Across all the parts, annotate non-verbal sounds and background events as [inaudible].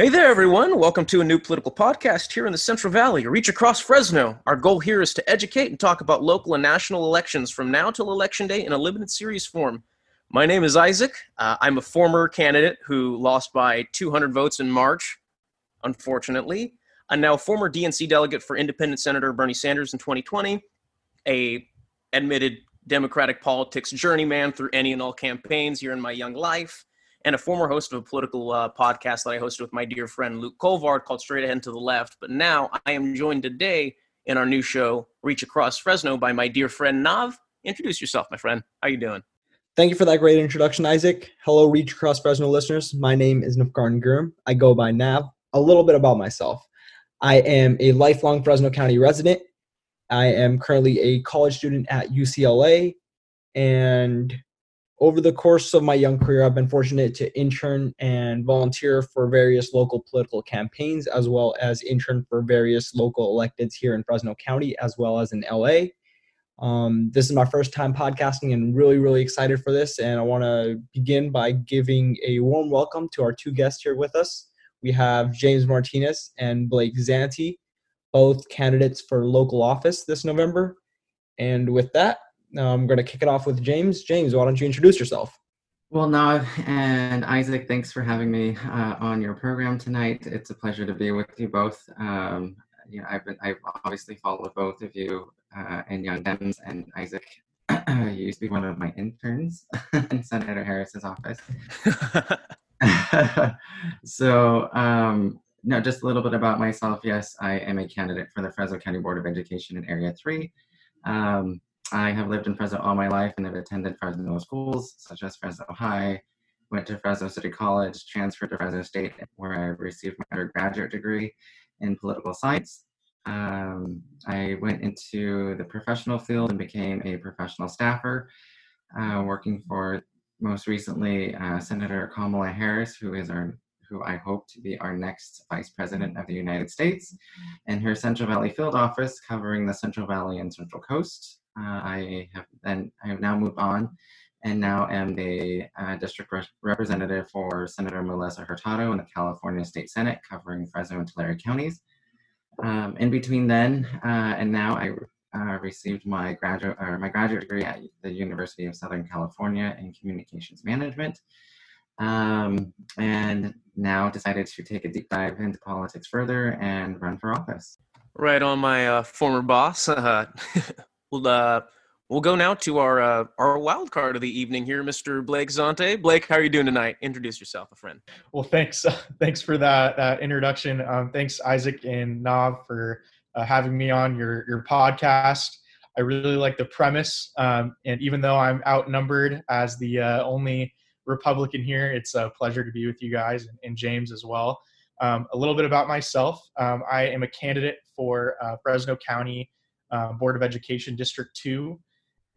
Hey there, everyone. Welcome to a new political podcast here in the Central Valley, reach across Fresno. Our goal here is to educate and talk about local and national elections from now till Election Day in a limited series form. My name is Isaac. Uh, I'm a former candidate who lost by 200 votes in March, unfortunately. I'm now a former DNC delegate for Independent Senator Bernie Sanders in 2020, a admitted Democratic politics journeyman through any and all campaigns here in my young life and a former host of a political uh, podcast that I hosted with my dear friend Luke Colvard called Straight Ahead to the Left. But now I am joined today in our new show, Reach Across Fresno, by my dear friend Nav. Introduce yourself, my friend. How are you doing? Thank you for that great introduction, Isaac. Hello, Reach Across Fresno listeners. My name is Nafgarn Gurum. I go by Nav. A little bit about myself. I am a lifelong Fresno County resident. I am currently a college student at UCLA and over the course of my young career, I've been fortunate to intern and volunteer for various local political campaigns, as well as intern for various local electeds here in Fresno County, as well as in LA. Um, this is my first time podcasting and really, really excited for this. And I want to begin by giving a warm welcome to our two guests here with us. We have James Martinez and Blake Zante, both candidates for local office this November. And with that, I'm going to kick it off with James. James, why don't you introduce yourself? Well, Nav and Isaac, thanks for having me uh, on your program tonight. It's a pleasure to be with you both. Um, you know, I've been, I've obviously followed both of you uh, in Young Dems, and Isaac [clears throat] you used to be one of my interns [laughs] in Senator Harris's office. [laughs] so, um, no, just a little bit about myself. Yes, I am a candidate for the Fresno County Board of Education in Area 3. Um, I have lived in Fresno all my life and have attended Fresno schools such as Fresno High, went to Fresno City College, transferred to Fresno State where I received my undergraduate degree in political science. Um, I went into the professional field and became a professional staffer, uh, working for most recently uh, Senator Kamala Harris, who is our who I hope to be our next Vice President of the United States, and her Central Valley field office covering the Central Valley and Central Coast. Uh, I have then I have now moved on, and now am the uh, district re- representative for Senator Melissa Hurtado in the California State Senate, covering Fresno and Tulare counties. Um, in between then uh, and now, I uh, received my graduate or my graduate degree at the University of Southern California in Communications Management. Um, and now decided to take a deep dive into politics further and run for office. Right on my uh, former boss. [laughs] We'll uh, we'll go now to our uh, our wild card of the evening here, Mr. Blake Zante. Blake, how are you doing tonight? Introduce yourself, a friend. Well, thanks, [laughs] thanks for that that introduction. Um, thanks, Isaac and Nav, for uh, having me on your your podcast. I really like the premise, um, and even though I'm outnumbered as the uh, only Republican here, it's a pleasure to be with you guys and, and James as well. Um, a little bit about myself: um, I am a candidate for uh, Fresno County uh, Board of Education District 2.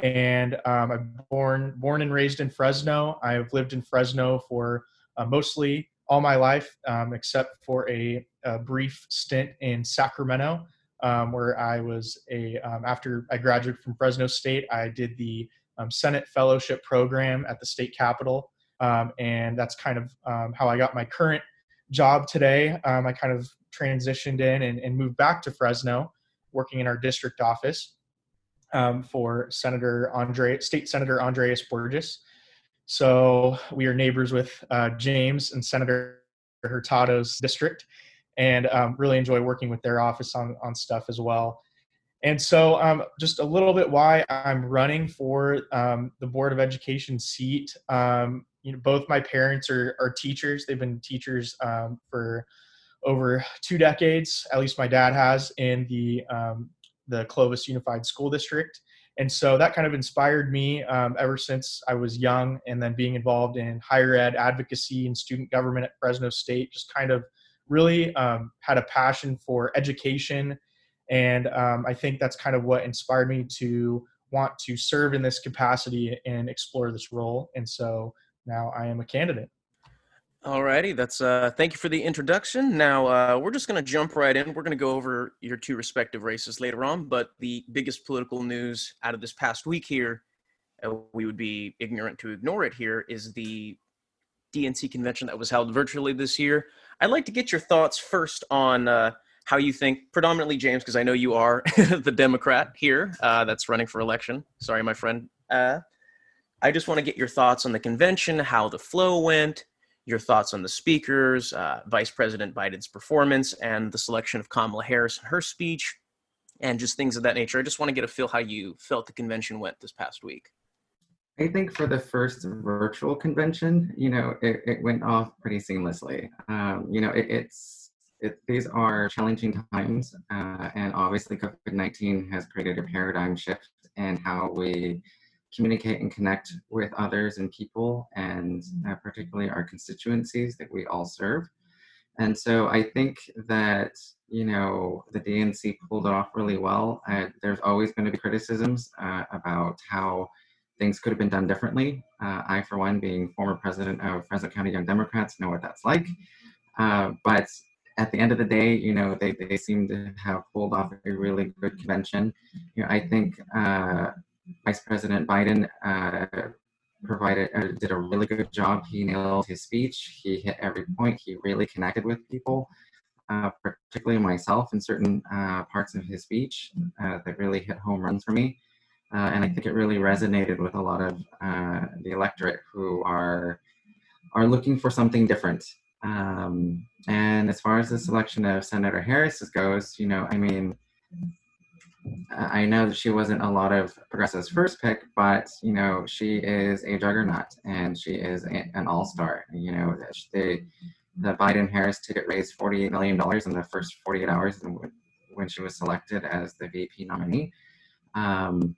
And um, I'm born, born and raised in Fresno. I've lived in Fresno for uh, mostly all my life, um, except for a, a, brief stint in Sacramento, um, where I was a, um, after I graduated from Fresno State, I did the um, Senate Fellowship Program at the state capitol. And that's kind of how I got my current job today. I kind of transitioned in and, and moved back to Fresno working in our district office um, for Senator Andre, State Senator Andreas Borgeas. So we are neighbors with uh, James and Senator Hurtado's district, and um, really enjoy working with their office on on stuff as well. And so, um, just a little bit why I'm running for um, the Board of Education seat. Um, you know, both my parents are, are teachers. They've been teachers um, for over two decades, at least my dad has, in the um, the Clovis Unified School District. And so that kind of inspired me um, ever since I was young, and then being involved in higher ed advocacy and student government at Fresno State, just kind of really um, had a passion for education. And um, I think that's kind of what inspired me to want to serve in this capacity and explore this role. And so now I am a candidate. Alrighty, that's uh thank you for the introduction. Now uh we're just gonna jump right in. We're gonna go over your two respective races later on, but the biggest political news out of this past week here, uh, we would be ignorant to ignore it here, is the DNC convention that was held virtually this year. I'd like to get your thoughts first on uh, how you think, predominantly James, because I know you are [laughs] the Democrat here uh, that's running for election. Sorry, my friend. Uh, I just want to get your thoughts on the convention, how the flow went, your thoughts on the speakers, uh, Vice President Biden's performance, and the selection of Kamala Harris and her speech, and just things of that nature. I just want to get a feel how you felt the convention went this past week. I think for the first virtual convention, you know, it, it went off pretty seamlessly. Um, you know, it, it's it, these are challenging times, uh, and obviously COVID nineteen has created a paradigm shift in how we communicate and connect with others and people, and uh, particularly our constituencies that we all serve. And so I think that you know the DNC pulled it off really well. Uh, there's always going to be criticisms uh, about how things could have been done differently. Uh, I, for one, being former president of Fresno County Young Democrats, know what that's like. Uh, but at the end of the day, you know, they, they seem to have pulled off a really good convention. You know, I think uh, Vice President Biden uh, provided uh, did a really good job. He nailed his speech. He hit every point. He really connected with people, uh, particularly myself in certain parts of his speech that really hit home runs for me. Uh, and I think it really resonated with a lot of uh, the electorate who are are looking for something different. Um, and as far as the selection of Senator Harris goes, you know, I mean, I know that she wasn't a lot of progressives' first pick, but you know, she is a juggernaut and she is a, an all-star. You know, the the Biden Harris ticket raised forty-eight million dollars in the first forty-eight hours when she was selected as the VP nominee. Um,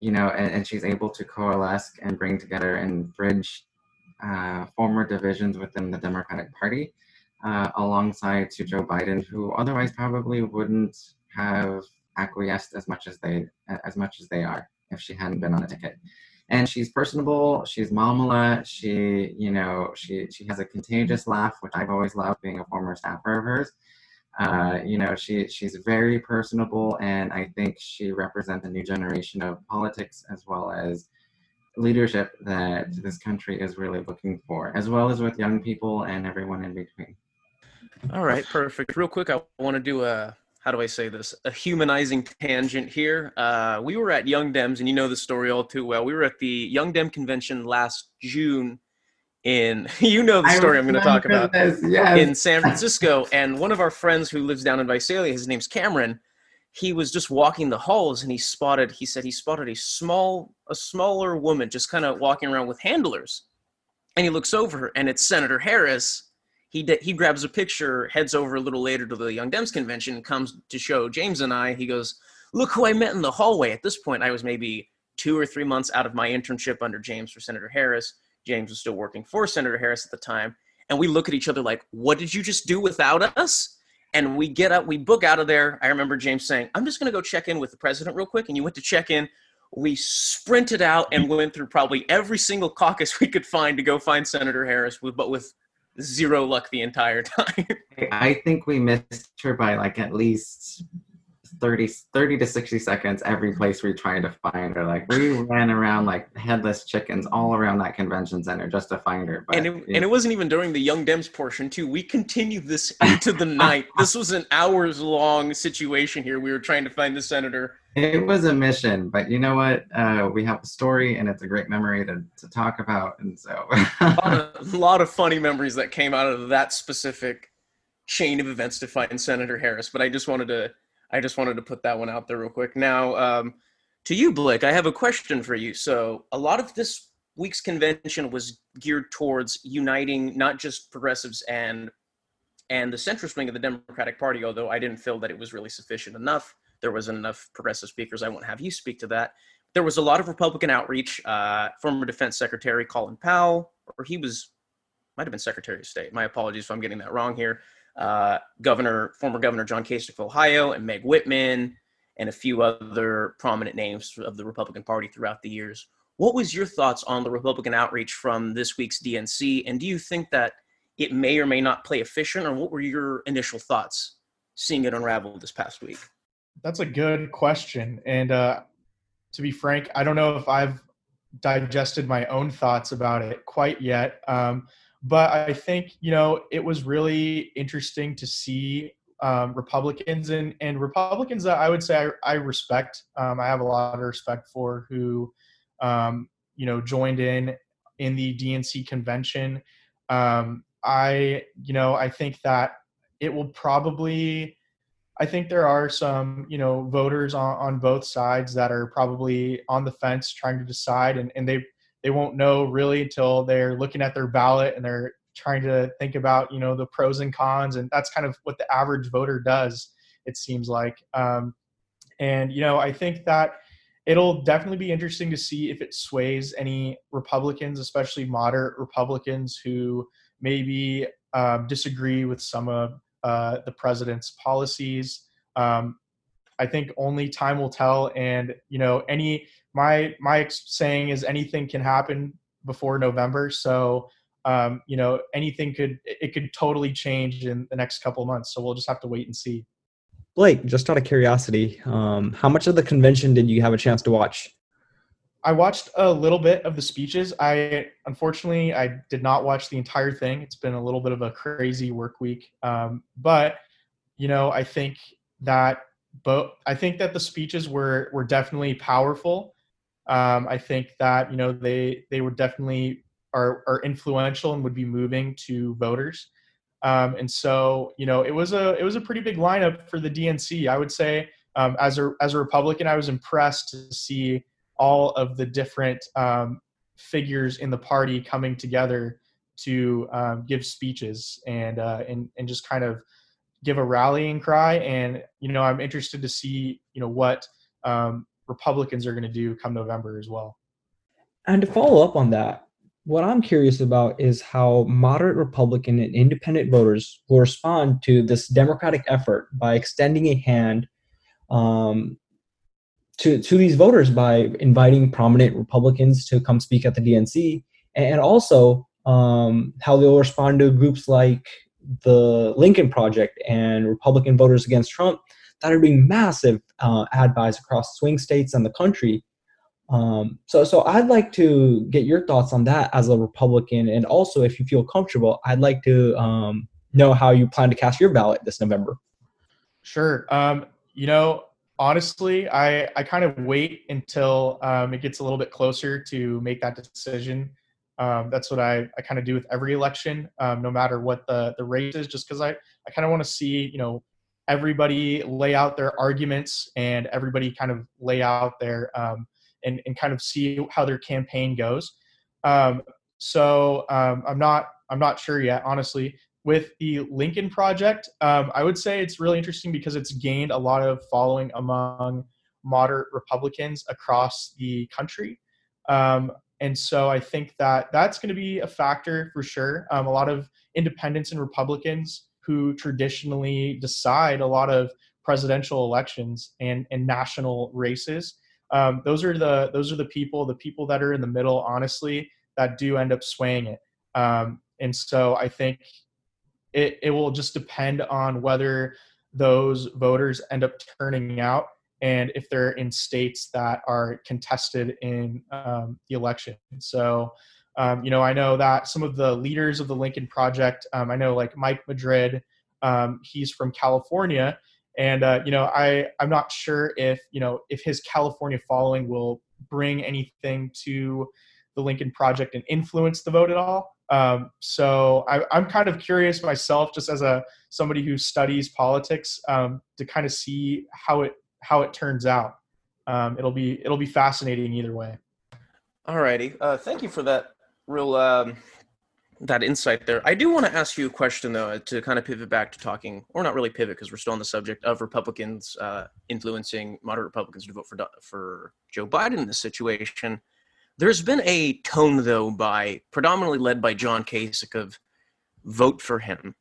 you know, and, and she's able to coalesce and bring together and bridge uh, former divisions within the Democratic Party uh, alongside to Joe Biden, who otherwise probably wouldn't have acquiesced as much as they as much as they are if she hadn't been on the ticket. And she's personable. She's Momala. She, you know, she she has a contagious laugh, which I've always loved, being a former staffer of hers. Uh, you know, she she's very personable, and I think she represents a new generation of politics as well as leadership that this country is really looking for, as well as with young people and everyone in between. All right, perfect. Real quick, I want to do a how do I say this? A humanizing tangent here. Uh, we were at Young Dems, and you know the story all too well. We were at the Young Dem convention last June in [laughs] you know the story I'm going to talk about yes. in San Francisco. And one of our friends who lives down in Visalia, his name's Cameron. He was just walking the halls and he spotted. He said he spotted a small, a smaller woman just kind of walking around with handlers. And he looks over and it's Senator Harris. He de- he grabs a picture, heads over a little later to the Young Dems convention, comes to show James and I. He goes, "Look who I met in the hallway." At this point, I was maybe two or three months out of my internship under James for Senator Harris James was still working for Senator Harris at the time. And we look at each other like, what did you just do without us? And we get up, we book out of there. I remember James saying, I'm just going to go check in with the president real quick. And you went to check in. We sprinted out and went through probably every single caucus [laughs] we could find to go find Senator Harris, but with zero luck the entire [laughs] time. I think we missed her by like at least 30, 30 to 60 seconds every place we tried to find her. Like we ran around like headless chickens all around that convention center just to find her. But, and, it, and it wasn't even during the Young Dems portion too. We continued this [laughs] into the night. This was an hours long situation here. We were trying to find the senator. It was a mission, but you know what? Uh, we have a story and it's a great memory to, to talk about. And so a, lot of, [laughs] a lot of funny memories that came out of that specific chain of events to find Senator Harris. But I just wanted to I just wanted to put that one out there real quick. Now, um, to you, Blake, I have a question for you. So, a lot of this week's convention was geared towards uniting not just progressives and and the centrist wing of the Democratic Party. Although I didn't feel that it was really sufficient enough, there wasn't enough progressive speakers. I won't have you speak to that. There was a lot of Republican outreach. Uh, former Defense Secretary Colin Powell, or he was might have been Secretary of State. My apologies if I'm getting that wrong here uh, Governor, former Governor John Kasich of Ohio, and Meg Whitman, and a few other prominent names of the Republican Party throughout the years. What was your thoughts on the Republican outreach from this week's DNC, and do you think that it may or may not play efficient, or what were your initial thoughts seeing it unravel this past week? That's a good question, and uh, to be frank, I don't know if I've digested my own thoughts about it quite yet. Um, but I think you know it was really interesting to see um, Republicans and and Republicans that I would say I, I respect. Um, I have a lot of respect for who um, you know joined in in the DNC convention. Um, I you know I think that it will probably. I think there are some, you know, voters on, on both sides that are probably on the fence trying to decide and, and they they won't know really until they're looking at their ballot and they're trying to think about you know the pros and cons and that's kind of what the average voter does it seems like. Um, and you know i think that it'll definitely be interesting to see if it sways any republicans especially moderate republicans who maybe um, disagree with some of uh, the president's policies. Um, i think only time will tell and you know any my my saying is anything can happen before november so um, you know, anything could it could totally change in the next couple of months. So we'll just have to wait and see. Blake, just out of curiosity, um, how much of the convention did you have a chance to watch? I watched a little bit of the speeches. I unfortunately I did not watch the entire thing. It's been a little bit of a crazy work week, um, but you know I think that but I think that the speeches were were definitely powerful. Um, I think that you know they they were definitely are, are influential and would be moving to voters. Um, and so, you know, it was a it was a pretty big lineup for the DNC. I would say, um, as a as a Republican, I was impressed to see all of the different um, figures in the party coming together to um, give speeches and uh, and and just kind of give a rallying cry. And you know, I'm interested to see you know what um, Republicans are going to do come November as well. And to follow up on that, what I'm curious about is how moderate Republican and independent voters will respond to this Democratic effort by extending a hand um, to to these voters by inviting prominent Republicans to come speak at the DNC, and also um, how they'll respond to groups like the Lincoln Project and Republican Voters Against Trump that are doing massive uh, ad buys across swing states and the country um, so, so I'd like to get your thoughts on that as a Republican, and also, if you feel comfortable, I'd like to um, know how you plan to cast your ballot this November. Sure. Um, you know, honestly, I I kind of wait until um, it gets a little bit closer to make that decision. Um, that's what I, I kind of do with every election, um, no matter what the the race is, just because I I kind of want to see you know everybody lay out their arguments and everybody kind of lay out their um, and, and kind of see how their campaign goes. Um, so um, I'm not I'm not sure yet, honestly. With the Lincoln Project, um, I would say it's really interesting because it's gained a lot of following among moderate Republicans across the country. Um, and so I think that that's going to be a factor for sure. Um, a lot of independents and Republicans who traditionally decide a lot of presidential elections and, and national races. Um, those are the those are the people the people that are in the middle honestly that do end up swaying it. Um, and so i think it, it will just depend on whether those voters end up turning out and if they're in states that are contested in um, the election. So um, you know i know that some of the leaders of the lincoln project um, i know like mike madrid um, he's from california and uh, you know, I I'm not sure if you know if his California following will bring anything to the Lincoln Project and influence the vote at all. Um, so I, am kind of curious myself, just as a somebody who studies politics, um, to kind of see how it how it turns out. Um, it'll be it'll be fascinating either way. All righty, uh, thank you for that real um, that insight there. I do want to ask you a question though, to kind of pivot back to talking, or not really pivot because we're still on the subject of Republicans uh, influencing moderate Republicans to vote for for Joe Biden in this situation. There's been a tone though, by predominantly led by John Kasich of vote for him.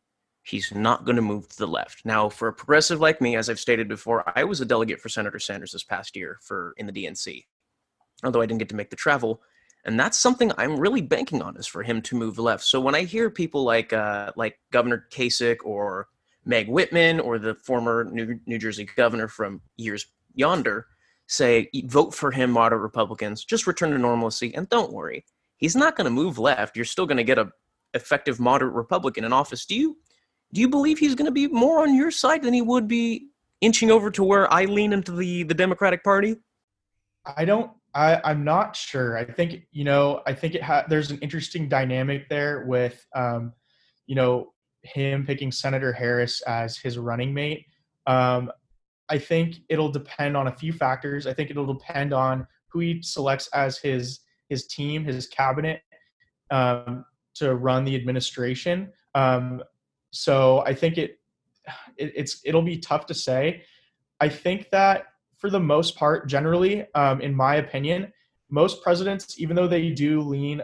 He's not going to move to the left. Now, for a progressive like me, as I've stated before, I was a delegate for Senator Sanders this past year for in the DNC, although I didn't get to make the travel and that's something I'm really banking on is for him to move left. So when I hear people like uh, like Governor Kasich or Meg Whitman or the former New, New Jersey governor from years yonder say vote for him, moderate Republicans, just return to normalcy, and don't worry, he's not going to move left. You're still going to get a effective moderate Republican in office. Do you do you believe he's going to be more on your side than he would be inching over to where I lean into the the Democratic Party? I don't. I, I'm not sure. I think you know. I think it ha- there's an interesting dynamic there with, um, you know, him picking Senator Harris as his running mate. Um, I think it'll depend on a few factors. I think it'll depend on who he selects as his his team, his cabinet, um, to run the administration. Um, so I think it, it, it's it'll be tough to say. I think that for the most part, generally, um, in my opinion, most presidents, even though they do lean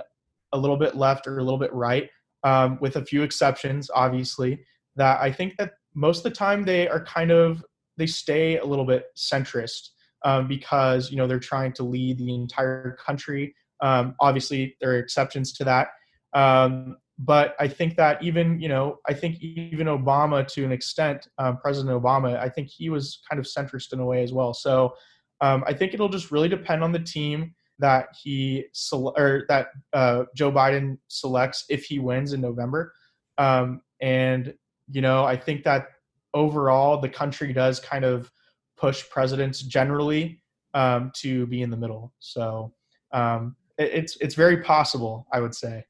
a little bit left or a little bit right, um, with a few exceptions, obviously, that I think that most of the time they are kind of they stay a little bit centrist um, because you know they're trying to lead the entire country. Um, obviously, there are exceptions to that, um, but I think that even you know I think even Obama to an extent, um, President Obama, I think he was kind of centrist in a way as well. So um, I think it'll just really depend on the team that he or that uh, Joe Biden selects if he wins in November. Um, and you know I think that overall the country does kind of push presidents generally um, to be in the middle. So um, it, it's it's very possible, I would say.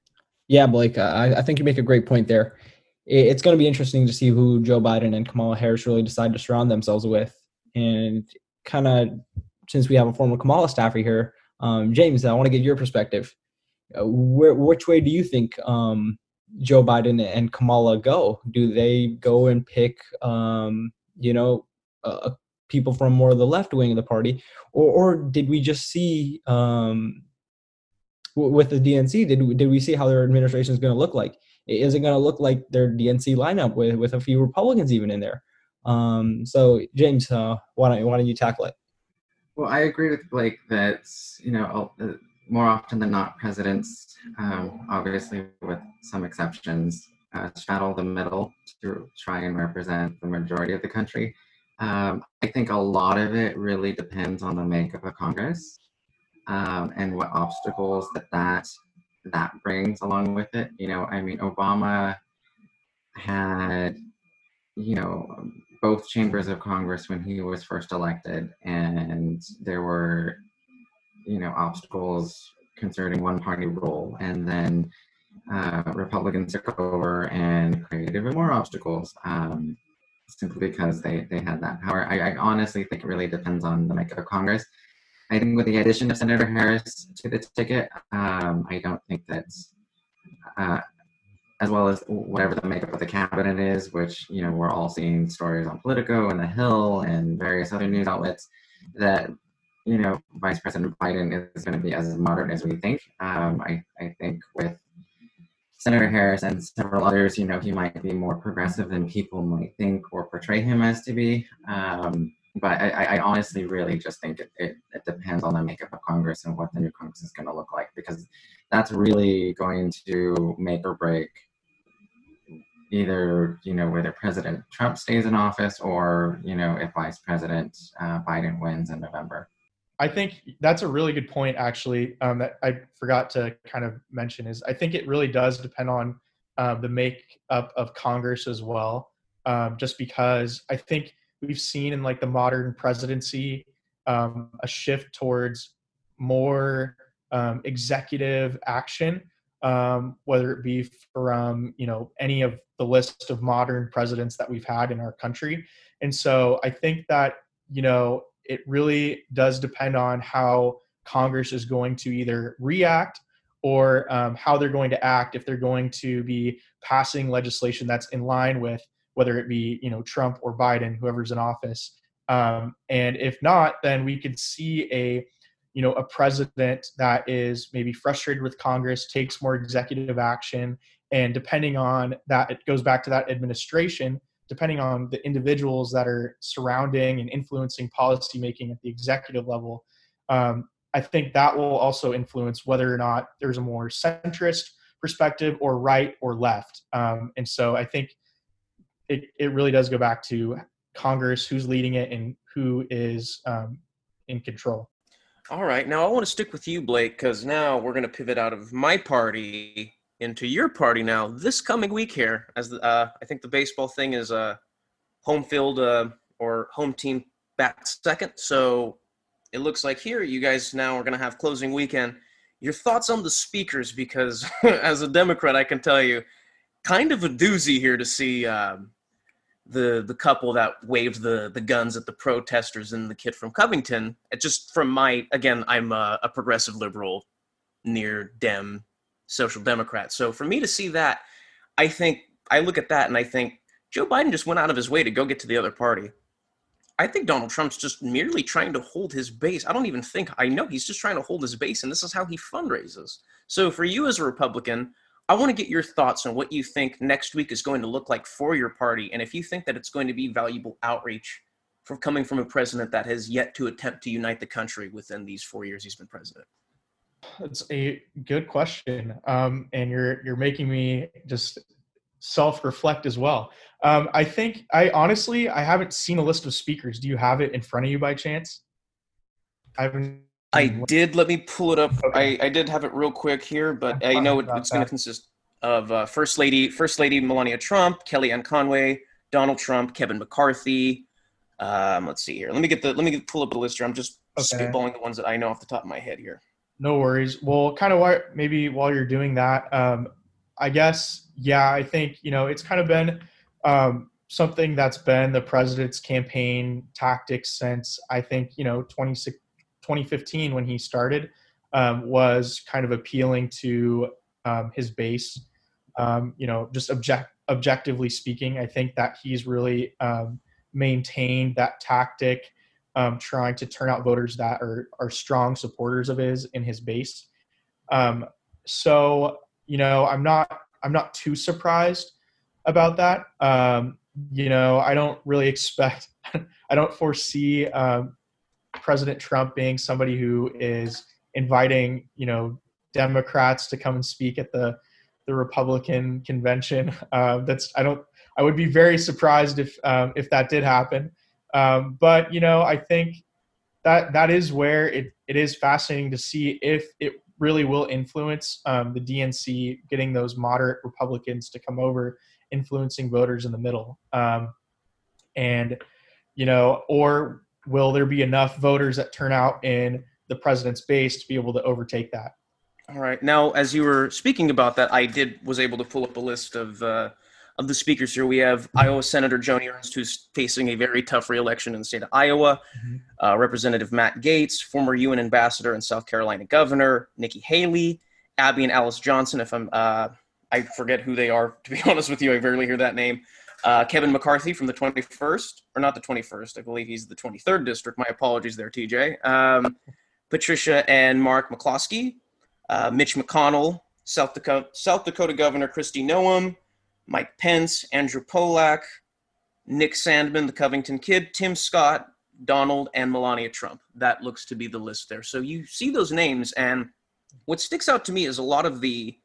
Yeah, Blake, I, I think you make a great point there. It, it's going to be interesting to see who Joe Biden and Kamala Harris really decide to surround themselves with. And kind of, since we have a former Kamala staffer here, um, James, I want to get your perspective. Uh, where, which way do you think um, Joe Biden and Kamala go? Do they go and pick, um, you know, uh, people from more of the left wing of the party, or, or did we just see um, with the DNC? Did we, did we see how their administration is going to look like? Is it going to look like their DNC lineup with with a few Republicans even in there? Um, so, James, uh, why don't why don't you tackle it? Well, I agree with Blake that you know uh, more often than not, presidents, um, obviously with some exceptions, uh, straddle the middle to try and represent the majority of the country. Um, I think a lot of it really depends on the makeup of Congress um, and what obstacles that, that that brings along with it. You know, I mean, Obama had, you know, both chambers of Congress when he was first elected, and there were, you know, obstacles concerning one party rule. And then uh, Republicans took over and created even more obstacles. Um, simply because they, they had that power. I, I honestly think it really depends on the makeup of Congress. I think with the addition of Senator Harris to the ticket, um, I don't think that's uh, as well as whatever the makeup of the cabinet is, which you know we're all seeing stories on Politico and The Hill and various other news outlets that you know Vice President Biden is going to be as moderate as we think. Um, I I think with Senator Harris and several others, you know, he might be more progressive than people might think or portray him as to be. Um, but I, I, honestly really just think it, it, it, depends on the makeup of Congress and what the new Congress is going to look like because that's really going to make or break either you know whether President Trump stays in office or you know if Vice President uh, Biden wins in November. I think that's a really good point, actually, um, that I forgot to kind of mention is I think it really does depend on uh, the makeup of Congress as well, um, just because I think we've seen in like the modern presidency um, a shift towards more um, executive action, um, whether it be from you know any of the list of modern presidents that we've had in our country, and so I think that you know it really does depend on how Congress is going to either react or um, how they're going to act if they're going to be passing legislation that's in line with whether it be you know Trump or Biden, whoever's in office. Um, and if not, then we could see a you know a president that is maybe frustrated with Congress, takes more executive action, and depending on that, it goes back to that administration depending on the individuals that are surrounding and influencing policy making at the executive level, um, I think that will also influence whether or not there's a more centrist perspective or right or left. Um, and so I think it, it really does go back to Congress, who's leading it and who is um, in control. All right. Now I want to stick with you, Blake, because now we're going to pivot out of my party into your party now this coming week here. As the, uh, I think the baseball thing is uh, home field uh, or home team back second. So it looks like here you guys now are going to have closing weekend. Your thoughts on the speakers? Because [laughs] as a Democrat, I can tell you, kind of a doozy here to see um, the the couple that waved the the guns at the protesters and the kid from Covington. It just from my again, I'm a, a progressive liberal, near Dem, social democrat. So for me to see that, I think I look at that and I think Joe Biden just went out of his way to go get to the other party. I think Donald Trump's just merely trying to hold his base. I don't even think I know he's just trying to hold his base, and this is how he fundraises. So for you as a Republican, I want to get your thoughts on what you think next week is going to look like for your party, and if you think that it's going to be valuable outreach from coming from a president that has yet to attempt to unite the country within these four years he's been president. That's a good question, um, and you're you're making me just self-reflect as well. Um, I think I honestly I haven't seen a list of speakers. Do you have it in front of you by chance? I haven't I did. Let me pull it up. Okay. I, I did have it real quick here, but I know it, it's going to consist of uh, First Lady First Lady Melania Trump, Kellyanne Conway, Donald Trump, Kevin McCarthy. Um, let's see here. Let me get the let me get, pull up the list here. I'm just okay. spitballing the ones that I know off the top of my head here. No worries. Well, kind of why maybe while you're doing that, um, I guess yeah, I think you know it's kind of been um, something that's been the president's campaign tactics since I think you know 26 2015 when he started um, was kind of appealing to um, his base. Um, you know, just object objectively speaking, I think that he's really um, maintained that tactic, um, trying to turn out voters that are are strong supporters of his in his base. Um, so you know, I'm not I'm not too surprised about that. you know, I don't really expect [laughs] I don't foresee um, President Trump being somebody who is inviting, you know, Democrats to come and speak at the the Republican convention. Uh, that's I don't. I would be very surprised if um, if that did happen. Um, but you know, I think that that is where it, it is fascinating to see if it really will influence um, the DNC getting those moderate Republicans to come over, influencing voters in the middle. Um, and you know, or will there be enough voters that turn out in the president's base to be able to overtake that? All right. Now, as you were speaking about that, I did was able to pull up a list of uh, of the speakers here. We have Iowa Senator Joni Ernst, who's facing a very tough reelection in the state of Iowa. Mm-hmm. Uh, Representative Matt Gaetz, former UN ambassador and South Carolina governor. Nikki Haley, Abby and Alice Johnson. If I'm, uh, I forget who they are. To be [laughs] honest with you, I barely hear that name. Uh, Kevin McCarthy from the 21st, or not the 21st, I believe he's the 23rd district. My apologies there, TJ. Um, Patricia and Mark McCloskey, uh, Mitch McConnell, South Dakota, South Dakota Governor Kristi Noem, Mike Pence, Andrew Pollack, Nick Sandmann, the Covington Kid, Tim Scott, Donald, and Melania Trump. That looks to be the list there. So you see those names, and what sticks out to me is a lot of the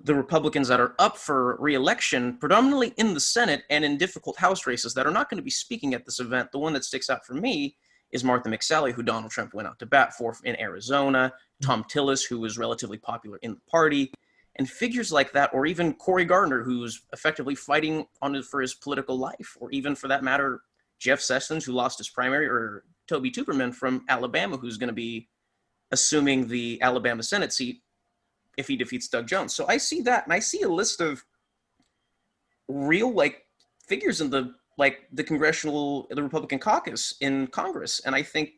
the Republicans that are up for reelection, predominantly in the Senate and in difficult House races that are not going to be speaking at this event. The one that sticks out for me is Martha McSally, who Donald Trump went out to bat for in Arizona, Thom Tillis, who was relatively popular in the party, and figures like that, or even Cory Gardner, who's effectively fighting on for his political life, or even for that matter, Jeff Sessions, who lost his primary, or Toby Tuberman from Alabama, who's going to be assuming the Alabama Senate seat if he defeats Doug Jones. So I see that, and I see a list of real like figures in the like the congressional the Republican caucus in Congress, and I think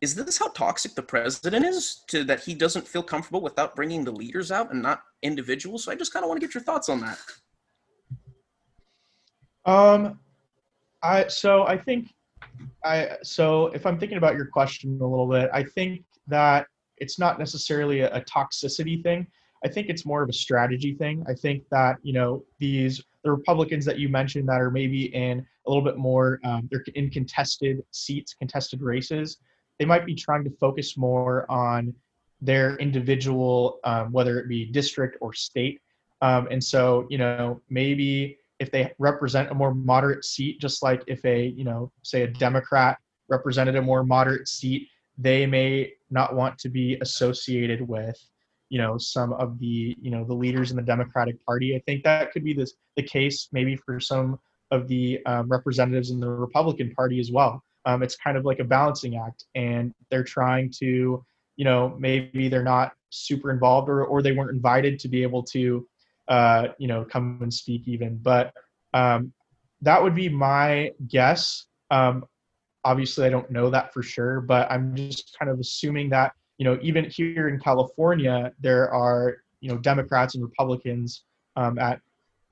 is this how toxic the president is to that he doesn't feel comfortable without bringing the leaders out and not individuals. So I just kind of want to get your thoughts on that. Um, I so I think I so if I'm thinking about your question a little bit, I think that it's not necessarily a, a toxicity thing. I think it's more of a strategy thing. I think that you know these the Republicans that you mentioned that are maybe in a little bit more um, they're in contested seats, contested races. They might be trying to focus more on their individual, um, whether it be district or state. Um, and so you know maybe if they represent a more moderate seat, just like if a you know say a Democrat represented a more moderate seat, they may not want to be associated with you know some of the you know the leaders in the Democratic Party. I think that could be this the case maybe for some of the um, representatives in the Republican Party as well. Um, it's kind of like a balancing act, and they're trying to you know maybe they're not super involved or or they weren't invited to be able to uh, you know come and speak even, but um, that would be my guess. Um, obviously, I don't know that for sure, but I'm just kind of assuming that you know even here in California, there are you know Democrats and Republicans um, at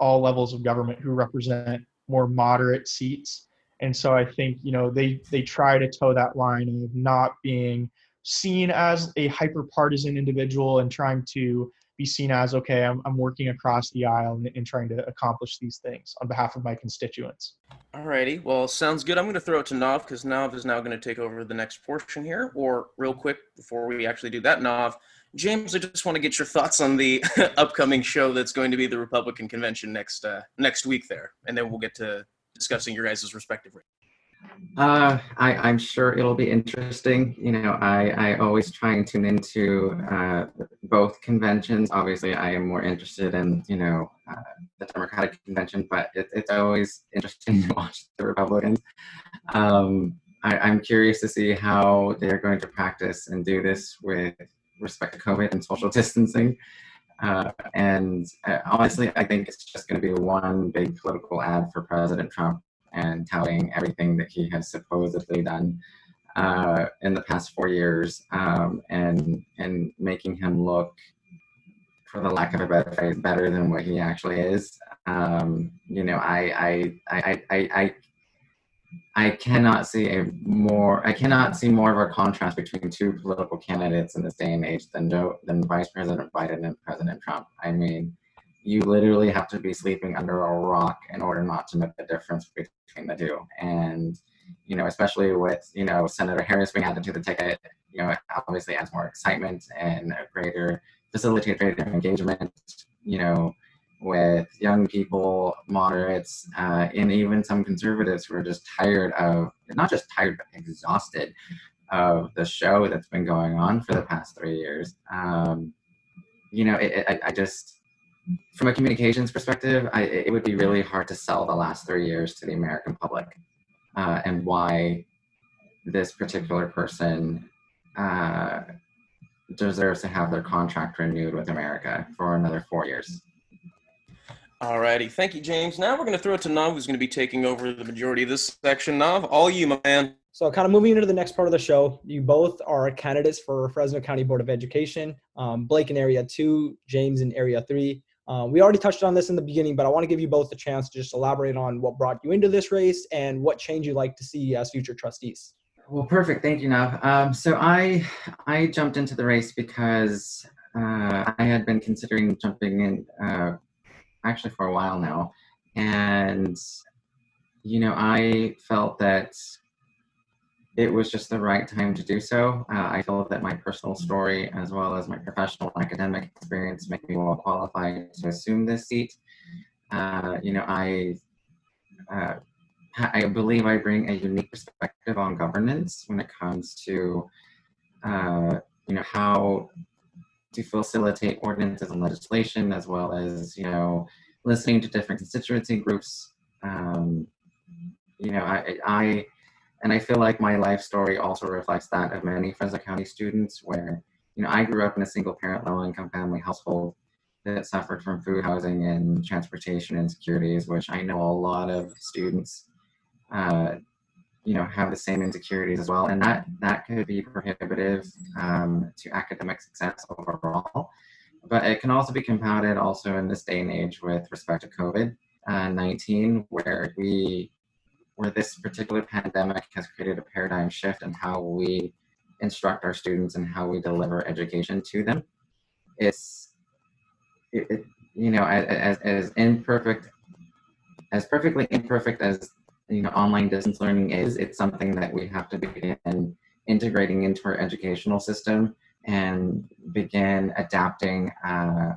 all levels of government who represent more moderate seats, and so I think you know they they try to toe that line of not being seen as a hyper partisan individual and trying to be seen as okay i'm, I'm working across the aisle and, and trying to accomplish these things on behalf of my constituents Alrighty, well, sounds good. I'm going to throw it to Nav because Nav is now going to take over the next portion here. Or, real quick, before we actually do that, Nav, James, I just want to get your thoughts on the [laughs] upcoming show that's going to be the Republican convention next uh, next week there, and then we'll get to discussing your guys' respective. Uh, I, I'm sure it'll be interesting. You know, I, I always try and tune into uh, both conventions. Obviously, I am more interested in, you know, uh, the Democratic convention, but it, it's always interesting [laughs] to watch the Republicans. Um, I, I'm curious to see how they're going to practice and do this with respect to COVID and social [laughs] distancing. Uh, and uh, honestly, I think it's just going to be one big political ad for President Trump and touting everything that he has supposedly done uh, in the past four years um, and and making him look for the lack of a better phrase better than what he actually is um, you know I, I I, I I I cannot see a more I cannot see more of a contrast between two political candidates in this day and age than Joe than Vice President Biden and President Trump. I mean, you literally have to be sleeping under a rock in order not to know the difference between the two. And, you know, especially with, you know, Senator Harris being added to the ticket, you know, it obviously adds more excitement and a greater, facilitate greater engagement, you know, with young people, moderates, uh, and even some conservatives who are just tired of, not just tired, but exhausted of the show that's been going on for the past three years. Um, you know, it, it, I just, from a communications perspective, I, it would be really hard to sell the last three years to the American public uh, and why this particular person uh, deserves to have their contract renewed with America for another four years. Alrighty, thank you, James. Now we're going to throw it to Nav, who's going to be taking over the majority of this section. Nav, all you, my man. So, kind of moving into the next part of the show, you both are candidates for Fresno County Board of Education. Um, Blake in Area 2, James in Area 3. Uh, we already touched on this in the beginning, but I want to give you both a chance to just elaborate on what brought you into this race and what change you'd like to see as future trustees. Well, perfect. Thank you, Nav. Um, so I I jumped into the race because uh, I had been considering jumping in uh, actually for a while now, and you know I felt that it was just the right time to do so. Uh, I felt that my personal story, as well as my professional and academic experience, make me well qualified to assume this seat. Uh, you know, I uh, I believe I bring a unique perspective on governance when it comes to uh, you know how to facilitate ordinances and legislation, as well as you know listening to different constituency groups. Um, you know, I, I and I feel like my life story also reflects that of many Fresno County students where, you know, I grew up in a single parent low income family household that suffered from food, housing, and transportation insecurities, which I know a lot of students, uh, you know, have the same insecurities as well. And that, that could be prohibitive um, to academic success overall. But it can also be compounded also in this day and age with respect to COVID uh, 19, where we where this particular pandemic has created a paradigm shift in how we instruct our students and how we deliver education to them. It's, it, it, you know, as, as imperfect, as perfectly imperfect as, you know, online distance learning is, it's something that we have to begin integrating into our educational system and begin adapting uh,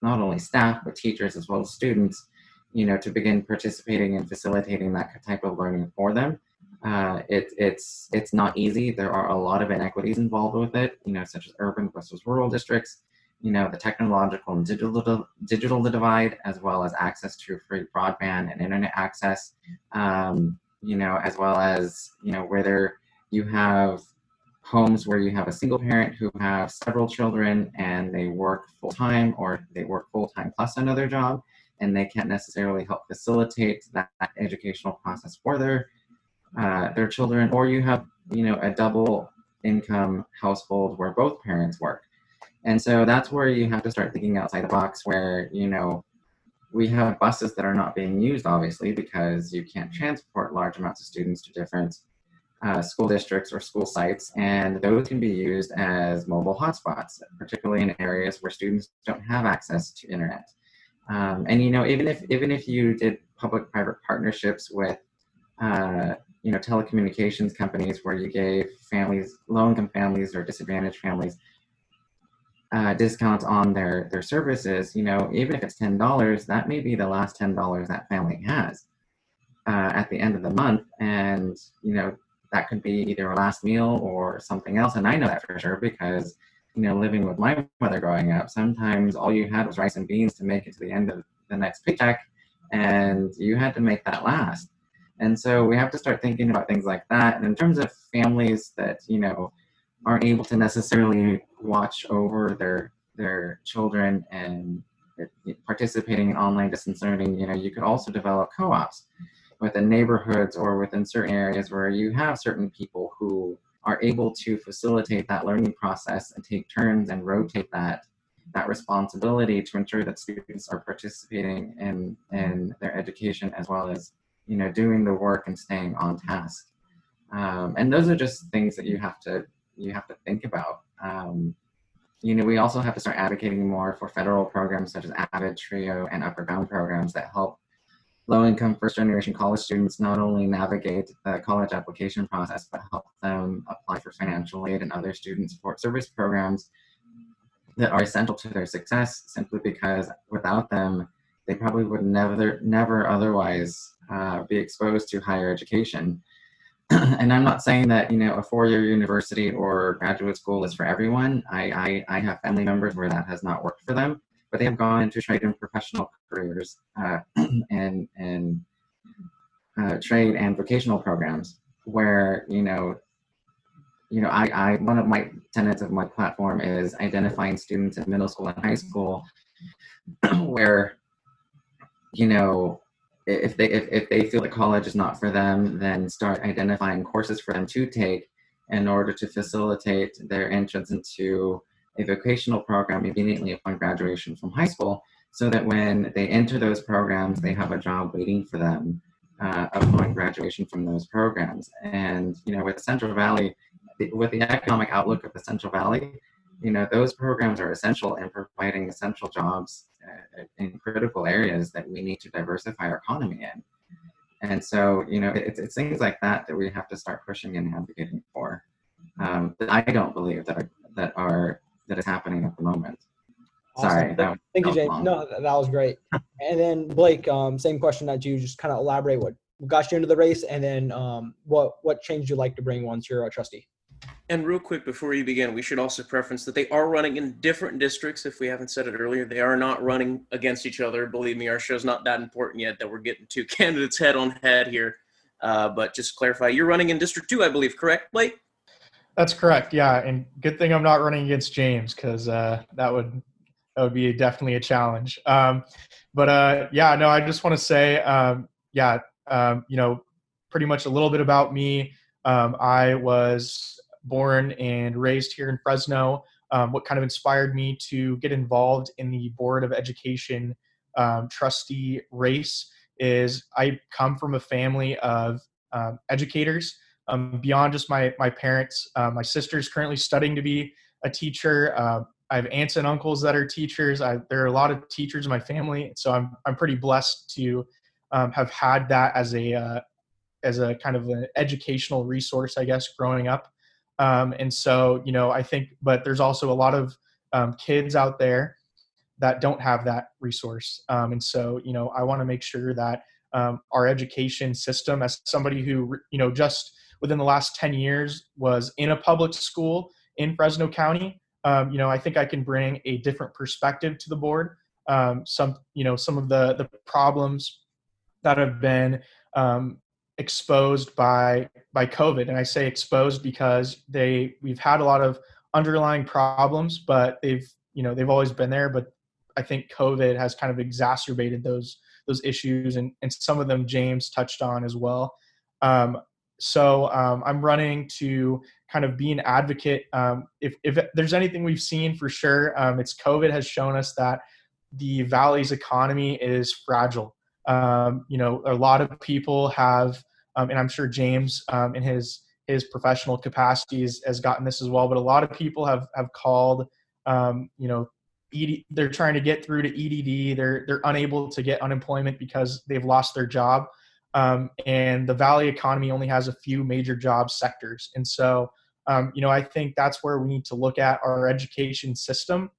not only staff, but teachers as well as students you know, to begin participating and facilitating that type of learning for them. Uh, it, it's it's not easy. There are a lot of inequities involved with it, you know, such as urban versus rural districts, you know, the technological and digital digital divide, as well as access to free broadband and internet access, um, you know, as well as you know whether you have homes where you have a single parent who have several children and they work full time or they work full time plus another job and they can't necessarily help facilitate that educational process for their uh, their children or you have you know a double income household where both parents work and so that's where you have to start thinking outside the box where you know we have buses that are not being used obviously because you can't transport large amounts of students to different uh, school districts or school sites, and those can be used as mobile hotspots, particularly in areas where students don't have access to internet. Um, and you know, even if even if you did public-private partnerships with uh, you know telecommunications companies where you gave families, low-income families or disadvantaged families, uh, discounts on their their services, you know, even if it's ten dollars, that may be the last ten dollars that family has uh, at the end of the month, and you know, that could be either a last meal or something else. And I know that for sure because, you know, living with my mother growing up, sometimes all you had was rice and beans to make it to the end of the next paycheck, and you had to make that last. And so we have to start thinking about things like that. And in terms of families that, you know, aren't able to necessarily watch over their their children and eh, participating in online distance learning, you know, you could also develop co-ops within neighborhoods or within certain areas where you have certain people who are able to facilitate that learning process and take turns and rotate that that responsibility to ensure that students are participating in in their education as well as you know doing the work and staying on task. Um, and those are just things that you have to you have to think about. Um, you know we also have to start advocating more for federal programs such as avid trio and upward bound programs that help low income first generation college students not only navigate the college application process, but help them apply for financial aid and other student support service programs that are essential to their success simply because without them, they probably would never, never otherwise uh, be exposed to higher education. [clears throat] and I'm not saying that, you know, a four-year university or graduate school is for everyone. I, I, I have family members where that has not worked for them but they have gone to trade and professional careers uh, [clears throat] and and uh, trade and vocational programs where you know you know I, I one of my tenets of my platform is identifying students in middle school and high school [clears throat] where you know if they if, if they feel that college is not for them then start identifying courses for them to take in order to facilitate their entrance into a vocational program immediately upon graduation from high school so that when they enter those programs, they have a job waiting for them uh, upon graduation from those programs. And, you know, with Central Valley, with the economic outlook of the Central Valley, you know, those programs are essential in providing essential jobs uh, in critical areas that we need to diversify our economy in. And so, you know, it's, it's things like that that we have to start pushing and advocating for. Um, I don't believe that that are that is happening at the moment. Awesome. Sorry. Thank, thank you, James. Long. No, that, was great. and then Blake, um, same question that you just kind of elaborate what got you into the race, and then um, what what change you like to bring once you're a trustee. And real quick before you begin, we should also preference that they are running in different districts. If we haven't said it earlier, they are not running against each other. Believe me, our show's not that important yet that we're getting two [laughs] candidates head on head here. Uh, but just clarify, you're running in District Two, I believe, correct, Blake? That's correct. Yeah, and good thing I'm not running against James because uh, that would that would be definitely a challenge. Um, but uh, yeah, no, I just want to say, um, yeah, um, you know, pretty much a little bit about me. Um, I was born and raised here in Fresno. Um, what kind of inspired me to get involved in the Board of Education um, trustee race is I come from a family of educators um, beyond just my my parents. Uh, my sister's currently studying to be a teacher. Uh, I have aunts and uncles that are teachers. I, there are a lot of teachers in my family, so I'm I'm pretty blessed to um, have had that as a uh, as a kind of an educational resource, I guess, growing up. Um, and so, you know, I think, but there's also a lot of um, kids out there that don't have that resource. Um, and so, you know, I want to make sure that um, our education system, as somebody who, you know, just within the last 10 years was in a public school in Fresno County. um, you know, I think I can bring a different perspective to the board. Um, some, you know, some of the the problems that have been um, exposed by by COVID, and I say exposed because they we've had a lot of underlying problems, but they've you know they've always been there, but I think COVID has kind of exacerbated those those issues, and and some of them James touched on as well. Um, so um, I'm running to kind of be an advocate. Um, if, if there's anything we've seen for sure, um, it's COVID has shown us that the valley's economy is fragile. Um, you know, a lot of people have, um, and I'm sure James um, in his his professional capacities has gotten this as well. But a lot of people have have called, you know, ED, they're trying to get through to EDD. They're they're unable to get unemployment because they've lost their job. Um, and the valley economy only has a few major job sectors. And so um, you know i think that's where we need to look at our education system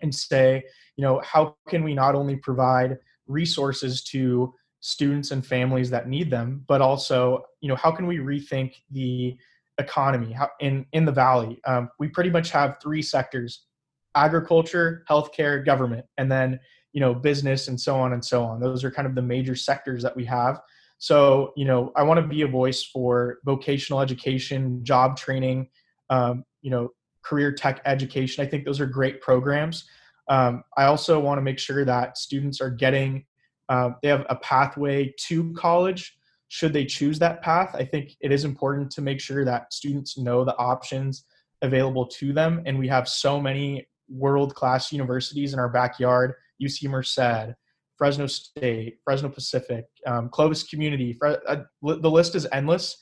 and say you know how can we not only provide resources to students and families that need them but also you know how can we rethink the economy? In in the valley um, we pretty much have three sectors agriculture healthcare government and then you know business and so on and so on. Those are kind of the major sectors that we have so, you know, I want to be a voice for vocational education, job training, um, you know, career tech education. I think those are great programs. Um, I also want to make sure that students are getting, uh, they have a pathway to college should they choose that path. I think it is important to make sure that students know the options available to them. And we have so many world class universities in our backyard UC Merced, Fresno State, Fresno Pacific, um, Clovis Community. Uh, the list is endless.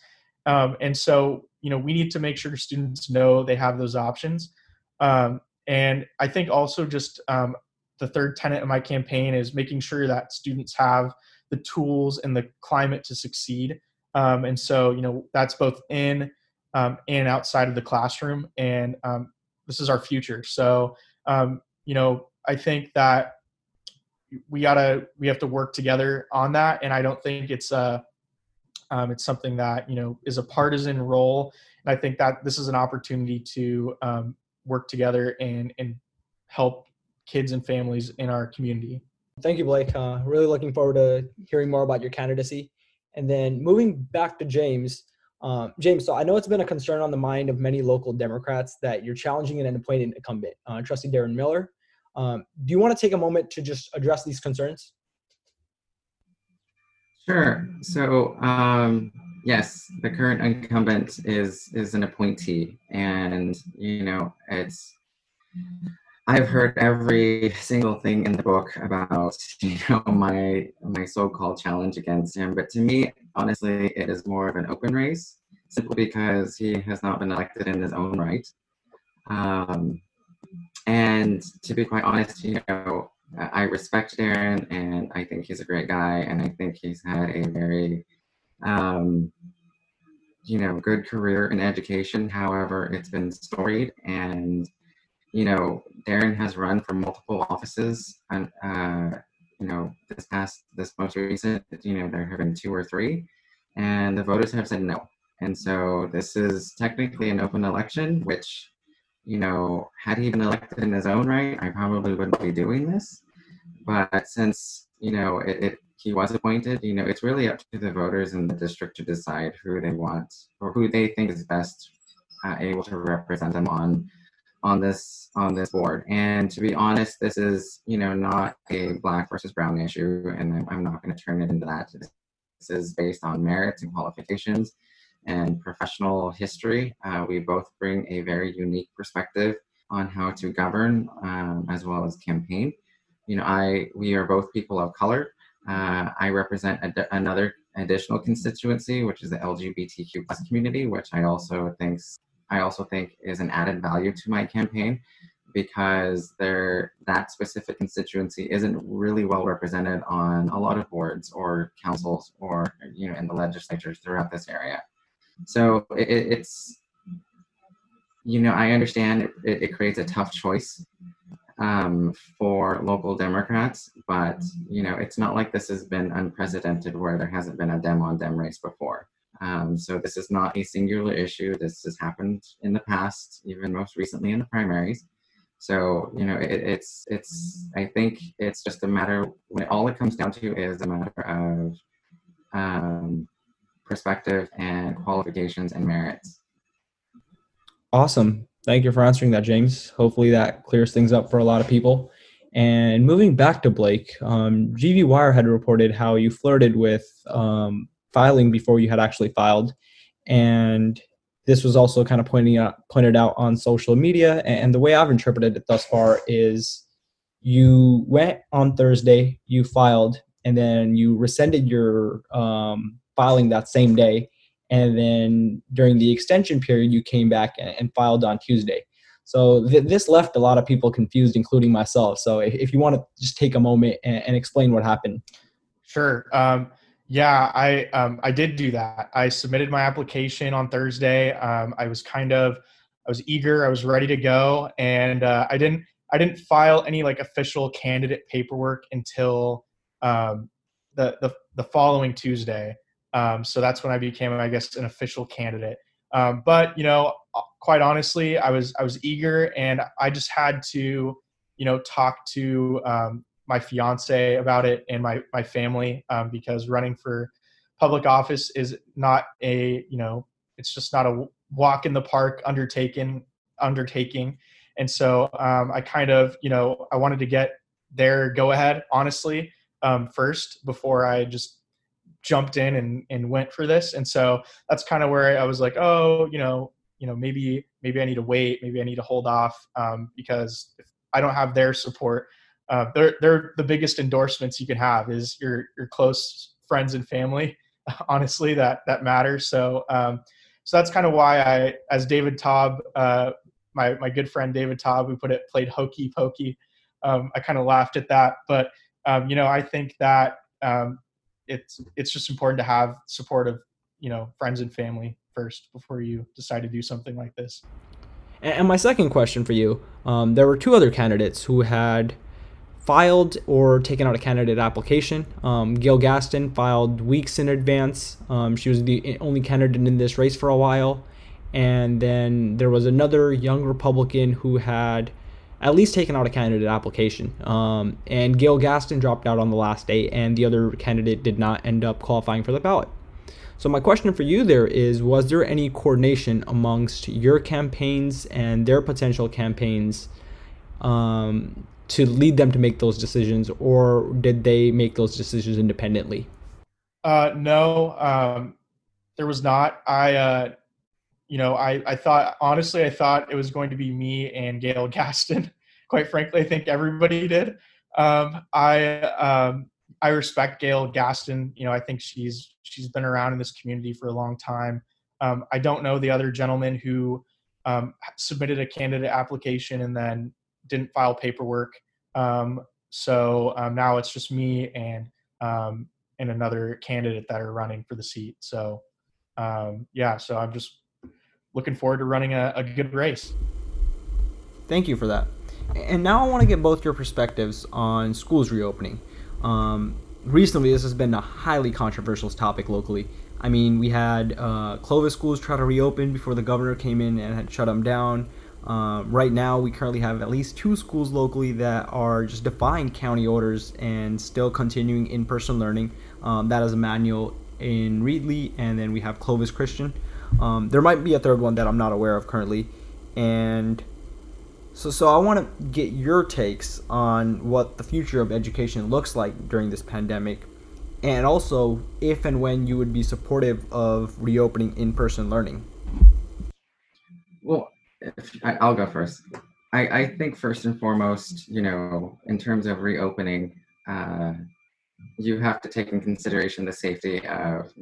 Um, and so, you know, we need to make sure students know they have those options. Um, and I think also just um, the third tenet of my campaign is making sure that students have the tools and the climate to succeed. Um, and so, you know, that's both in um, and outside of the classroom. And this is our future. So, you know, I think that we gotta we have to work together on that. And i don't think it's a um, it's something that you know is a partisan role. And i think that this is an opportunity to um, work together and and help kids and families in our community. Thank you blake. Uh, really looking forward to hearing more about your candidacy. And then moving back to james um, James, so I know it's been a concern on the mind of many local Democrats that you're challenging an appointed incumbent, uh, Trustee Darren Miller. Um, do you want to take a moment to just address these concerns? Sure. So um, yes, the current incumbent is is an appointee, and you know it's. I've heard every single thing in the book about [laughs] you know my my so-called challenge against him, but to me, honestly, it is more of an open race, simply because he has not been elected in his own right. Um, and to be quite honest, you know, I respect Darren and I think he's a great guy and I think he's had a very, um, you know, good career in education. However, it's been storied and, you know, Darren has run for multiple offices and, uh, you know, this past, this most recent, you know, there have been two or three and the voters have said no. And so this is technically an open election, which you know, had he been elected in his own right, I probably wouldn't be doing this. But since, you know, it, it he was appointed, you know, it's really up to the voters in the district to decide who they want or who they think is best uh, able to represent them on on this on this board. And to be honest, this is you know not a black versus brown issue, and I'm not going to turn it into that. This is based on merits and qualifications and professional history. Uh, we both bring a very unique perspective on how to govern um, as well as campaign. You know, I we are both people of color. Uh, I represent another additional constituency, which is the LGBTQ plus community, which I also think I also think is an added value to my campaign because there that specific constituency isn't really well represented on a lot of boards or councils or you know in the legislatures throughout this area. So it, it's, you know, I understand it, it creates a tough choice um, for local Democrats, but you know, it's not like this has been unprecedented where there hasn't been a Dem on Dem race before. Um, so this is not a singular issue. This has happened in the past, even most recently in the primaries. So you know, it, it's it's. I think it's just a matter. When all it comes down to is a matter of um, perspective and qualifications and merits. Awesome. Thank you for answering that, James. Hopefully that clears things up for a lot of people. And moving back to Blake, um, GV Wire had reported how you flirted with um, filing before you had actually filed, and this was also kind of pointing out pointed out on social media. And the way I've interpreted it thus far is, you went on Thursday, you filed, and then you rescinded your um, filing that same day, and then during the extension period, you came back and, and filed on Tuesday. So th- this left a lot of people confused, including myself. So if, if you want to just take a moment and, and explain what happened. Sure. Um, yeah, I um, I did do that. I submitted my application on Thursday. Um, I was kind of I was eager. I was ready to go, and uh, I didn't I didn't file any like official candidate paperwork until um, the, the the following Tuesday. Um, so that's when I became, I guess, an official candidate. Um, but you know, quite honestly, I was I was eager, and I just had to, you know, talk to um, my fiance about it and my my family um, because running for public office is not a you know it's just not a walk in the park undertaking undertaking and so um, i kind of you know i wanted to get their go ahead honestly um, first before i just jumped in and, and went for this. And so that's kind of where i was like oh you know you know maybe maybe i need to wait. Maybe i need to hold off um, because if i don't have their support uh, they're they're the biggest endorsements you can have is your your close friends and family [laughs] honestly that that matters so um, so that's kind of why i as david taub uh, my my good friend david taub we put it played hokey pokey um, i kind of laughed at that. But um, you know i think that um, it's it's just important to have support of you know friends and family first before you decide to do something like this. And my second question for you, um, there were two other candidates who had filed or taken out a candidate application. Um, Gail Gaston filed weeks in advance. Um, she was the only candidate in this race for a while. And then there was another young Republican who had at least taken out a candidate application. Um, and Gail Gaston dropped out on the last day, and the other candidate did not end up qualifying for the ballot. So, my question for you there is Was there any coordination amongst your campaigns and their potential campaigns um, to lead them to make those decisions, or did they make those decisions independently? Uh, no, um, there was not. I, uh, you know, I, I thought honestly, I thought it was going to be me and Gail [laughs] Gaston. Quite frankly, I think everybody did. Um, I um, I respect Gail Gaston. You know, I think she's she's been around in this community for a long time. Um, I don't know the other gentleman who um, submitted a candidate application and then didn't file paperwork. Um, so um, now it's just me and and another candidate that are running for the seat. So um, yeah, so I'm just looking forward to running a, a good race. Thank you for that. And now I want to get both your perspectives on schools reopening. Um, recently, this has been a highly controversial topic locally. I mean, we had uh, Clovis schools try to reopen before the governor came in and had shut them down. Uh, right now, we currently have at least two schools locally that are just defying county orders and still continuing in person learning. Um, that is Immanuel in Reedley, and then we have Clovis Christian. Um, there might be a third one that I'm not aware of currently. And so, so I want to get your takes on what the future of education looks like during this pandemic, and also if and when you would be supportive of reopening in-person learning. Well, I, I'll go first. I, I think first and foremost, you know, in terms of reopening, uh, you have to take in consideration the safety of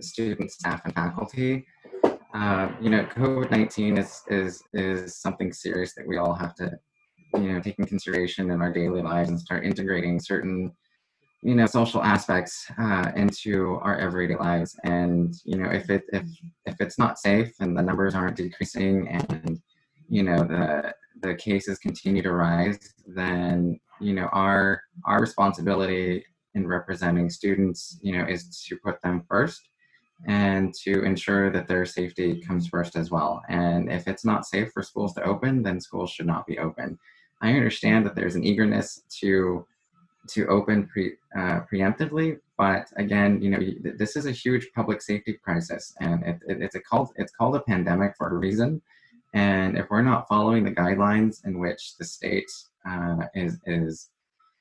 students, staff, and faculty. Uh, you know, COVID nineteen is is is something serious that we all have to, you know, take in consideration in our daily lives and start integrating certain, you know, social aspects uh, into our everyday lives. And you know, if it if if it's not safe and the numbers aren't decreasing and you know the the cases continue to rise, then you know our our responsibility in representing students, you know, is to put them first and to ensure that their safety comes first as well. And if it's not safe for schools to open, then schools should not be open. I understand that there's an eagerness to to open pre, uh, preemptively, but again, you know, this is a huge public safety crisis, and it, it, it's a called it's called a pandemic for a reason. And if we're not following the guidelines in which the state uh, is is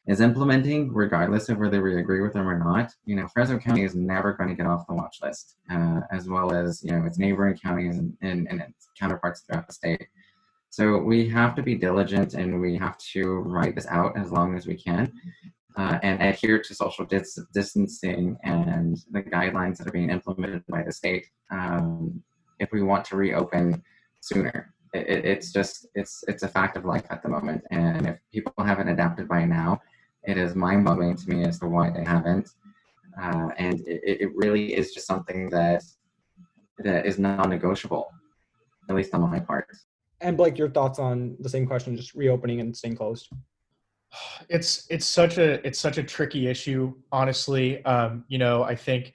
is implementing, regardless of whether we agree with them or not, you know, Fresno County is never going to get off the watch list, uh, as well as you know its neighboring counties and, and, and its counterparts throughout the state. So we have to be diligent and we have to write this out as long as we can uh, and adhere to social dis- distancing and the guidelines that are being implemented by the state um, if we want to reopen sooner. It, it's just it's it's a fact of life at the moment, and if people haven't adapted by now, it is mind-boggling to me as to why they haven't. Uh, and it, it really is just something that that is non-negotiable, at least on my part. And Blake, your thoughts on the same question, just reopening and staying closed? [sighs] It's it's such a it's such a tricky issue, honestly. Um, you know, I think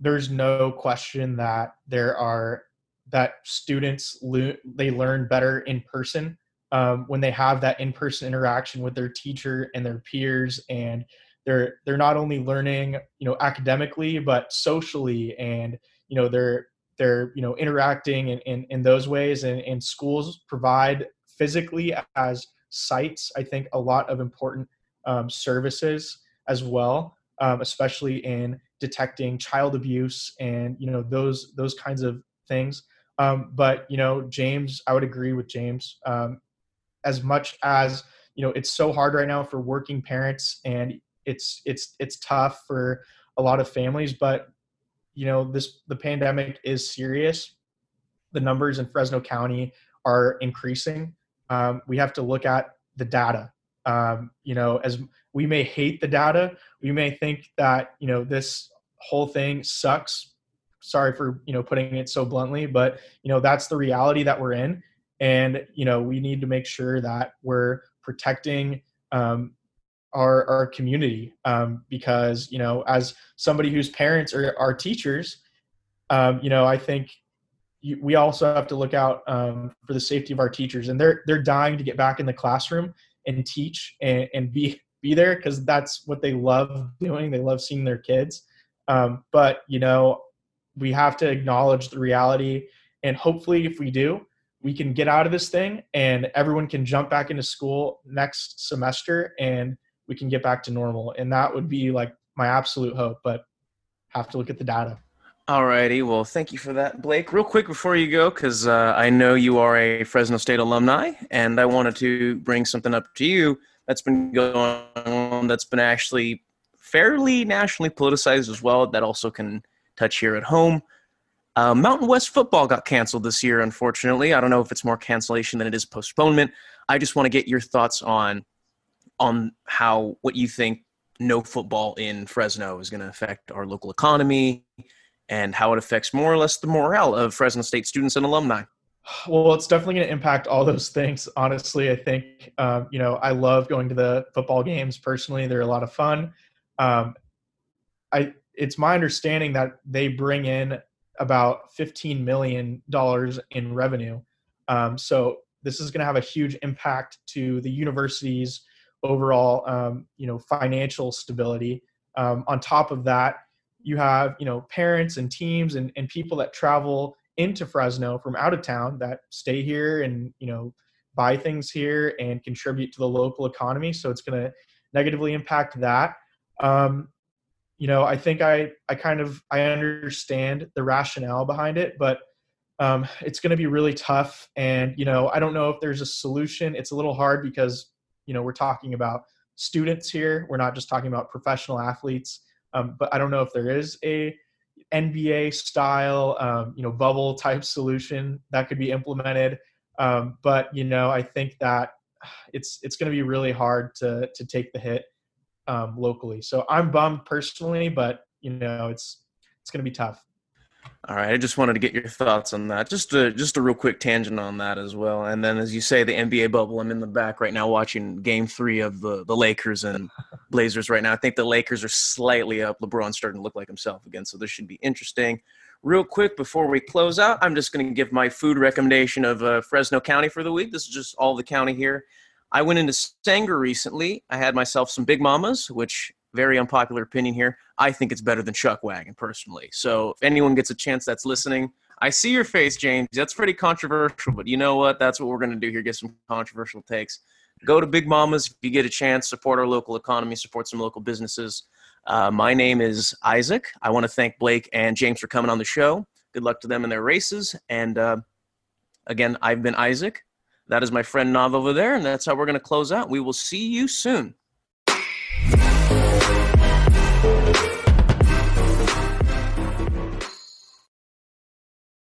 there's no question that there are that students le- they learn better in person um, when they have that in-person interaction with their teacher and their peers and they're they're not only learning you know academically but socially and you know they're they're you know interacting in, in, in those ways and, and schools provide physically as sites i think a lot of important um, services as well um, especially in detecting child abuse and you know those those kinds of things. Um, but you know james i would agree with james. Um, as much as you know it's so hard right now for working parents and it's it's it's tough for a lot of families but you know this the pandemic is serious. The numbers in fresno county are increasing. Um, we have to look at the data. Um, you know as we may hate the data we may think that you know this whole thing sucks. Sorry for you know putting it so bluntly but you know that's the reality that we're in and you know we need to make sure that we're protecting um, our our community um, because you know as somebody whose parents are, are teachers um, you know i think we also have to look out um, for the safety of our teachers. And they're they're dying to get back in the classroom and teach and, and be be there because that's what they love doing. They love seeing their kids. Um, but you know we have to acknowledge the reality and hopefully if we do we can get out of this thing and everyone can jump back into school next semester and we can get back to normal. And that would be like my absolute hope, but have to look at the data. Alrighty, well, thank you for that, Blake. Real quick before you go, because uh, I know you are a Fresno State alumni, and I wanted to bring something up to you that's been going on that's been actually fairly nationally politicized as well. That also can touch here at home. Uh, Mountain West football got canceled this year, unfortunately. I don't know if it's more cancellation than it is postponement. I just want to get your thoughts on on how what you think no football in Fresno is going to affect our local economy and how it affects more or less the morale of Fresno State students and alumni. Well, it's definitely going to impact all those things. Honestly, I think um, you know I love going to the football games personally; they're a lot of fun. Um, I it's my understanding that they bring in about $15 million in revenue. Um, so this is going to have a huge impact to the university's overall, um, you know, financial stability. Um, on top of that, you have, you know, parents and teams and, and people that travel into Fresno from out of town that stay here and, you know, buy things here and contribute to the local economy. So it's going to negatively impact that. Um, you know, I think I I kind of I understand the rationale behind it, but um, it's going to be really tough. And you know, I don't know if there's a solution. It's a little hard because you know we're talking about students here. We're not just talking about professional athletes. Um, but I don't know if there is a NBA style, um, you know, bubble type solution that could be implemented. Um, but you know, I think that it's it's going to be really hard to to take the hit um, locally. So I'm bummed personally, but you know it's it's going to be tough. All right, I just wanted to get your thoughts on that. Just a just a real quick tangent on that as well. And then, as you say, the NBA bubble. I'm in the back right now watching Game Three of the the Lakers and [laughs] Blazers right now. I think the Lakers are slightly up. LeBron's starting to look like himself again, so this should be interesting. Real quick before we close out, I'm just going to give my food recommendation of uh, Fresno County for the week. This is just all the county here. I went into Sanger recently. I had myself some Big Mamas, which very unpopular opinion here. I think it's better than Chuck Wagon personally. So if anyone gets a chance that's listening, I see your face, James. That's pretty controversial, but you know what? That's what we're going to do here. Get some controversial takes. Go to Big Mamas if you get a chance. Support our local economy. Support some local businesses. Uh, my name is Isaac. I want to thank Blake and James for coming on the show. Good luck to them in their races. And uh, again, I've been Isaac. That is my friend Nav over there, and that's how we're going to close out. We will see you soon.